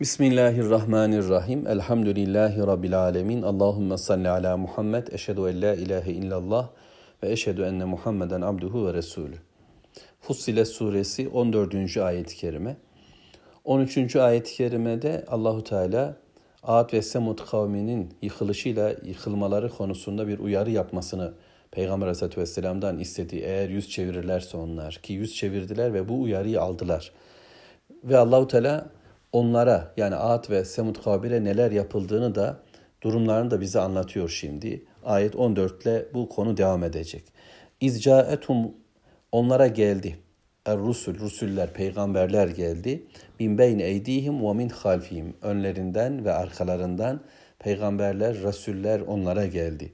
Bismillahirrahmanirrahim. Elhamdülillahi Rabbil alemin. Allahümme salli ala Muhammed. Eşhedü en la ilahe illallah ve eşhedü enne Muhammeden abduhu ve resulü. Fussilet suresi 14. ayet-i kerime. 13. ayet-i kerimede Allahu Teala Ad ve Semud kavminin yıkılışıyla yıkılmaları konusunda bir uyarı yapmasını Peygamber Aleyhisselatü Vesselam'dan istedi. Eğer yüz çevirirlerse onlar ki yüz çevirdiler ve bu uyarıyı aldılar. Ve Allahu Teala onlara yani Ad ve Semud kavmine neler yapıldığını da durumlarını da bize anlatıyor şimdi. Ayet 14 ile bu konu devam edecek. İzcaetum onlara geldi. Er rusul, rusuller, peygamberler geldi. Min beyne eydihim ve min halfihim. Önlerinden ve arkalarından peygamberler, rasuller onlara geldi.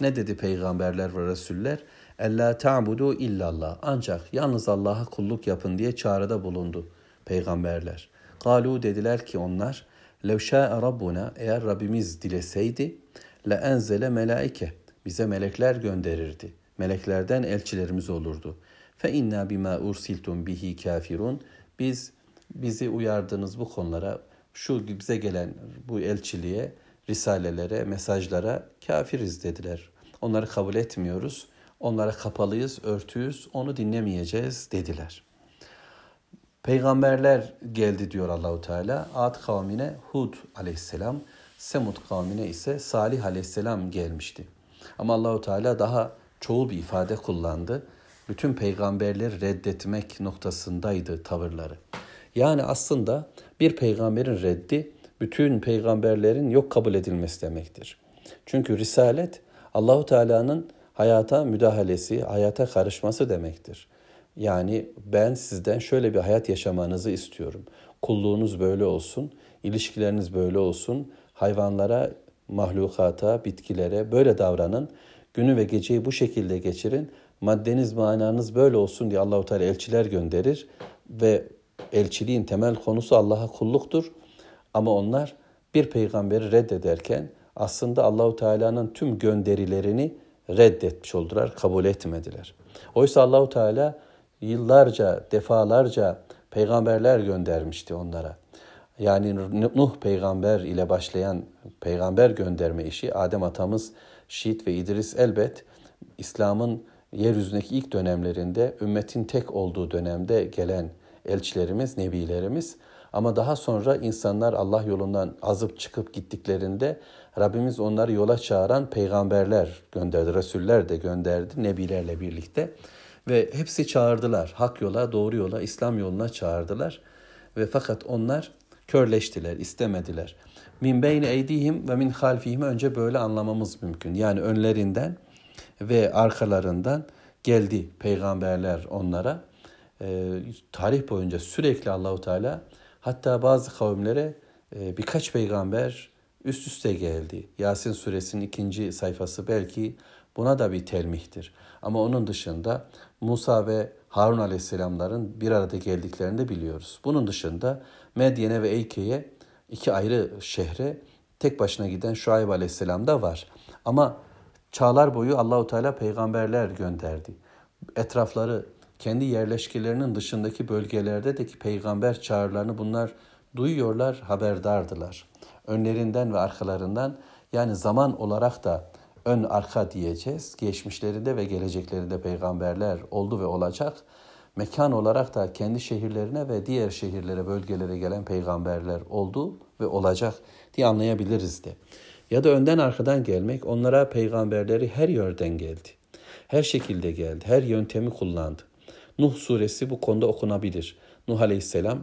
Ne dedi peygamberler ve rasuller? Ella ta'budu illallah. Ancak yalnız Allah'a kulluk yapın diye çağrıda bulundu peygamberler. Galu dediler ki onlar Lev şa'e Rabbuna eğer Rabbimiz dileseydi le enzele melaike bize melekler gönderirdi. Meleklerden elçilerimiz olurdu. Fe inna bima ursiltum bihi kafirun. Biz bizi uyardınız bu konulara, şu bize gelen bu elçiliğe, risalelere, mesajlara kafiriz dediler. Onları kabul etmiyoruz. Onlara kapalıyız, örtüyüz, onu dinlemeyeceğiz dediler. Peygamberler geldi diyor Allahu Teala. Ad kavmine Hud aleyhisselam, Semud kavmine ise Salih aleyhisselam gelmişti. Ama Allahu Teala daha çoğul bir ifade kullandı. Bütün peygamberleri reddetmek noktasındaydı tavırları. Yani aslında bir peygamberin reddi bütün peygamberlerin yok kabul edilmesi demektir. Çünkü risalet Allahu Teala'nın hayata müdahalesi, hayata karışması demektir. Yani ben sizden şöyle bir hayat yaşamanızı istiyorum. Kulluğunuz böyle olsun, ilişkileriniz böyle olsun, hayvanlara, mahlukata, bitkilere böyle davranın. Günü ve geceyi bu şekilde geçirin. Maddeniz, mananız böyle olsun diye Allahu Teala elçiler gönderir ve elçiliğin temel konusu Allah'a kulluktur. Ama onlar bir peygamberi reddederken aslında Allahu Teala'nın tüm gönderilerini reddetmiş oldular, kabul etmediler. Oysa Allahu Teala yıllarca, defalarca peygamberler göndermişti onlara. Yani Nuh peygamber ile başlayan peygamber gönderme işi Adem atamız Şiit ve İdris elbet İslam'ın yeryüzündeki ilk dönemlerinde ümmetin tek olduğu dönemde gelen elçilerimiz, nebilerimiz ama daha sonra insanlar Allah yolundan azıp çıkıp gittiklerinde Rabbimiz onları yola çağıran peygamberler gönderdi, Resuller de gönderdi nebilerle birlikte. Ve hepsi çağırdılar. Hak yola, doğru yola, İslam yoluna çağırdılar. Ve fakat onlar körleştiler, istemediler. Min beyni eydihim ve min halfihim önce böyle anlamamız mümkün. Yani önlerinden ve arkalarından geldi peygamberler onlara. E, tarih boyunca sürekli Allahu Teala hatta bazı kavimlere e, birkaç peygamber üst üste geldi. Yasin suresinin ikinci sayfası belki buna da bir telmihtir. Ama onun dışında Musa ve Harun aleyhisselamların bir arada geldiklerini de biliyoruz. Bunun dışında Medyene ve Eyke'ye iki ayrı şehre tek başına giden Şuayb aleyhisselam da var. Ama çağlar boyu Allahu Teala peygamberler gönderdi. Etrafları kendi yerleşkelerinin dışındaki bölgelerde de ki peygamber çağrılarını bunlar duyuyorlar, haberdardılar. Önlerinden ve arkalarından yani zaman olarak da ön arka diyeceğiz. Geçmişlerinde ve geleceklerinde peygamberler oldu ve olacak. Mekan olarak da kendi şehirlerine ve diğer şehirlere, bölgelere gelen peygamberler oldu ve olacak diye anlayabiliriz de. Ya da önden arkadan gelmek onlara peygamberleri her yerden geldi. Her şekilde geldi, her yöntemi kullandı. Nuh suresi bu konuda okunabilir. Nuh aleyhisselam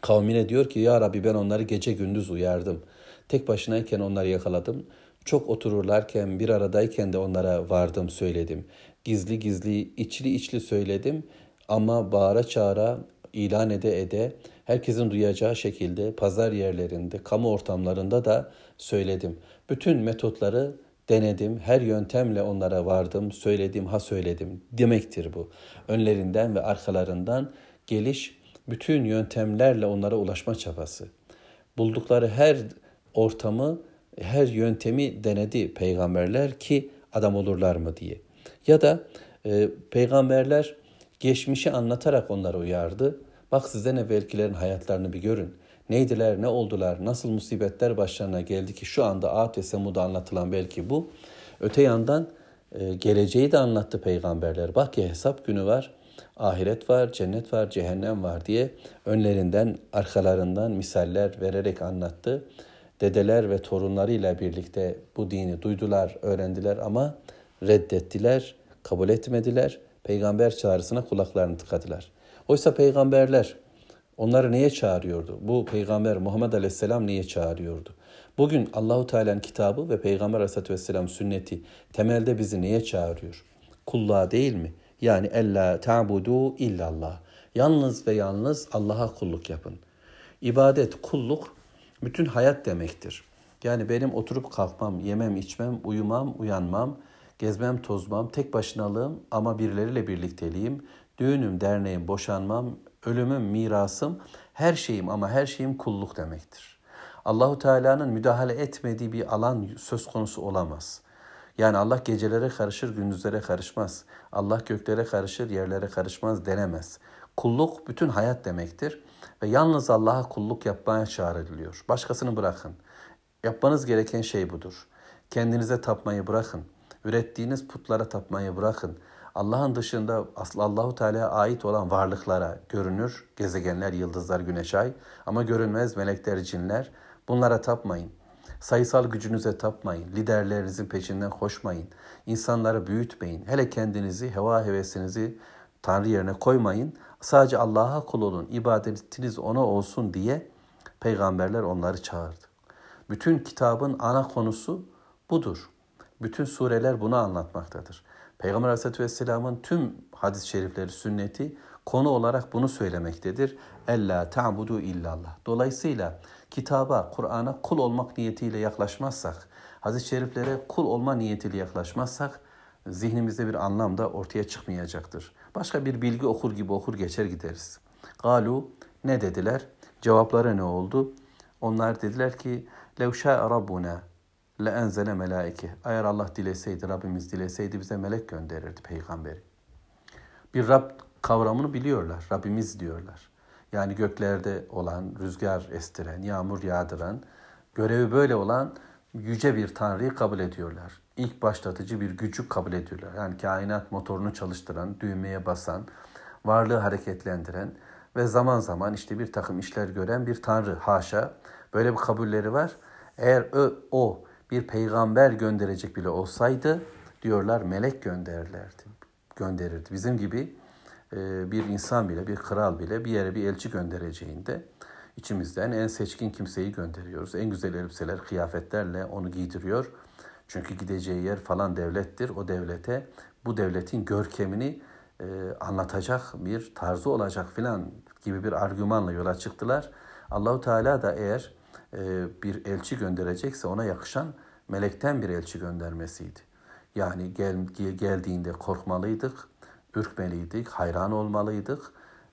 kavmine diyor ki ya Rabbi ben onları gece gündüz uyardım. Tek başınayken onları yakaladım. Çok otururlarken bir aradayken de onlara vardım söyledim. Gizli gizli içli içli söyledim ama bağıra çağıra ilan ede ede herkesin duyacağı şekilde pazar yerlerinde, kamu ortamlarında da söyledim. Bütün metotları denedim, her yöntemle onlara vardım, söyledim, ha söyledim demektir bu. Önlerinden ve arkalarından geliş bütün yöntemlerle onlara ulaşma çabası. Buldukları her ortamı her yöntemi denedi peygamberler ki adam olurlar mı diye. Ya da e, peygamberler geçmişi anlatarak onları uyardı. Bak sizden evvelkilerin hayatlarını bir görün. Neydiler, ne oldular, nasıl musibetler başlarına geldi ki şu anda Ad ve Semud'a anlatılan belki bu. Öte yandan e, geleceği de anlattı peygamberler. Bak ya hesap günü var, ahiret var, cennet var, cehennem var diye önlerinden, arkalarından misaller vererek anlattı. Dedeler ve torunlarıyla birlikte bu dini duydular, öğrendiler ama reddettiler, kabul etmediler. Peygamber çağrısına kulaklarını tıkadılar. Oysa peygamberler onları neye çağırıyordu? Bu peygamber Muhammed Aleyhisselam niye çağırıyordu? Bugün Allahu Teala'nın kitabı ve Peygamber Aleyhisselatü Vesselam sünneti temelde bizi neye çağırıyor? Kulluğa değil mi? Yani ella ta'budu illallah. Yalnız ve yalnız Allah'a kulluk yapın. İbadet, kulluk bütün hayat demektir. Yani benim oturup kalkmam, yemem, içmem, uyumam, uyanmam, gezmem, tozmam, tek başınalığım ama birileriyle birlikteliğim, düğünüm, derneğim, boşanmam, ölümüm, mirasım, her şeyim ama her şeyim kulluk demektir. Allahu Teala'nın müdahale etmediği bir alan söz konusu olamaz. Yani Allah gecelere karışır, gündüzlere karışmaz. Allah göklere karışır, yerlere karışmaz denemez. Kulluk bütün hayat demektir ve yalnız Allah'a kulluk yapmaya çağrılıyor. Başkasını bırakın. Yapmanız gereken şey budur. Kendinize tapmayı bırakın. Ürettiğiniz putlara tapmayı bırakın. Allah'ın dışında Allahu Teala'ya ait olan varlıklara görünür gezegenler, yıldızlar, güneş, ay ama görünmez melekler, cinler. Bunlara tapmayın. Sayısal gücünüze tapmayın. Liderlerinizin peşinden koşmayın. İnsanları büyütmeyin. Hele kendinizi, heva hevesinizi Tanrı yerine koymayın. Sadece Allah'a kul olun. İbadetiniz ona olsun diye peygamberler onları çağırdı. Bütün kitabın ana konusu budur. Bütün sureler bunu anlatmaktadır. Peygamber Aleyhisselatü Vesselam'ın tüm hadis-i şerifleri, sünneti konu olarak bunu söylemektedir. Ella ta'budu illallah. Dolayısıyla kitaba, Kur'an'a kul olmak niyetiyle yaklaşmazsak, hadis-i şeriflere kul olma niyetiyle yaklaşmazsak zihnimizde bir anlam da ortaya çıkmayacaktır. Başka bir bilgi okur gibi okur geçer gideriz. Galu ne dediler? Cevapları ne oldu? Onlar dediler ki lev şa'a rabbuna le enzele melaike. Eğer Allah dileseydi, Rabbimiz dileseydi bize melek gönderirdi peygamberi. Bir Rab kavramını biliyorlar. Rabbimiz diyorlar. Yani göklerde olan, rüzgar estiren, yağmur yağdıran, görevi böyle olan yüce bir tanrıyı kabul ediyorlar. İlk başlatıcı bir gücü kabul ediyorlar. Yani kainat motorunu çalıştıran, düğmeye basan, varlığı hareketlendiren ve zaman zaman işte bir takım işler gören bir tanrı haşa. Böyle bir kabulleri var. Eğer o, o bir peygamber gönderecek bile olsaydı diyorlar melek gönderirlerdi. Gönderirdi. Bizim gibi e, bir insan bile, bir kral bile bir yere bir elçi göndereceğinde içimizden en seçkin kimseyi gönderiyoruz. En güzel elbiseler, kıyafetlerle onu giydiriyor. Çünkü gideceği yer falan devlettir. O devlete bu devletin görkemini e, anlatacak bir tarzı olacak filan gibi bir argümanla yola çıktılar. Allahu Teala da eğer e, bir elçi gönderecekse ona yakışan melekten bir elçi göndermesiydi. Yani gel, geldiğinde korkmalıydık, ürkmeliydik, hayran olmalıydık,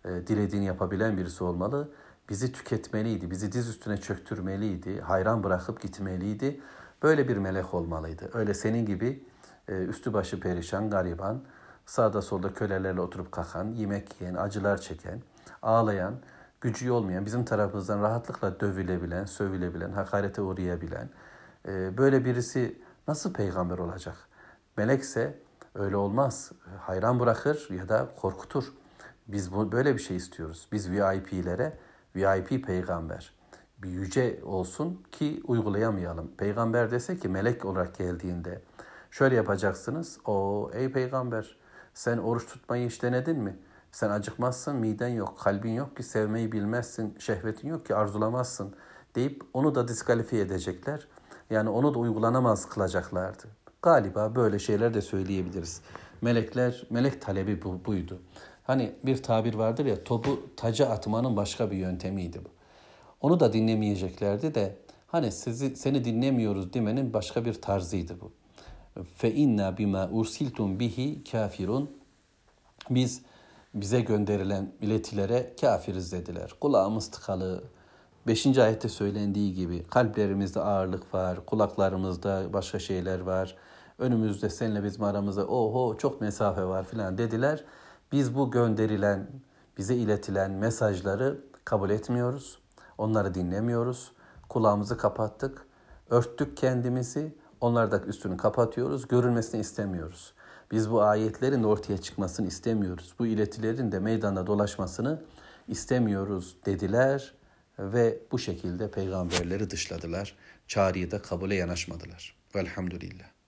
e, dilediğini yapabilen birisi olmalı. Bizi tüketmeliydi, bizi diz üstüne çöktürmeliydi, hayran bırakıp gitmeliydi. Böyle bir melek olmalıydı. Öyle senin gibi e, üstü başı perişan, gariban, sağda solda kölelerle oturup kalkan, yemek yiyen, acılar çeken, ağlayan, gücü olmayan, bizim tarafımızdan rahatlıkla dövülebilen, sövülebilen, hakarete uğrayabilen, e, böyle birisi nasıl peygamber olacak? Melekse öyle olmaz. Hayran bırakır ya da korkutur. Biz bu, böyle bir şey istiyoruz. Biz VIP'lere VIP peygamber bir yüce olsun ki uygulayamayalım. Peygamber dese ki melek olarak geldiğinde şöyle yapacaksınız. O ey peygamber sen oruç tutmayı hiç denedin mi? Sen acıkmazsın, miden yok, kalbin yok ki sevmeyi bilmezsin, şehvetin yok ki arzulamazsın deyip onu da diskalifiye edecekler. Yani onu da uygulanamaz kılacaklardı. Galiba böyle şeyler de söyleyebiliriz. Melekler, melek talebi bu, buydu. Hani bir tabir vardır ya topu taca atmanın başka bir yöntemiydi bu. Onu da dinlemeyeceklerdi de hani sizi seni dinlemiyoruz demenin başka bir tarzıydı bu. Fe inna bima ursiltum bihi kafirun. Biz bize gönderilen iletilere kafiriz dediler. Kulağımız tıkalı. Beşinci ayette söylendiği gibi kalplerimizde ağırlık var, kulaklarımızda başka şeyler var. Önümüzde seninle bizim aramızda oho çok mesafe var filan dediler. Biz bu gönderilen, bize iletilen mesajları kabul etmiyoruz. Onları dinlemiyoruz. Kulağımızı kapattık. Örttük kendimizi. Onlar da üstünü kapatıyoruz. Görülmesini istemiyoruz. Biz bu ayetlerin ortaya çıkmasını istemiyoruz. Bu iletilerin de meydanda dolaşmasını istemiyoruz dediler ve bu şekilde peygamberleri dışladılar. Çağrıyı da kabule yanaşmadılar. Velhamdülillah.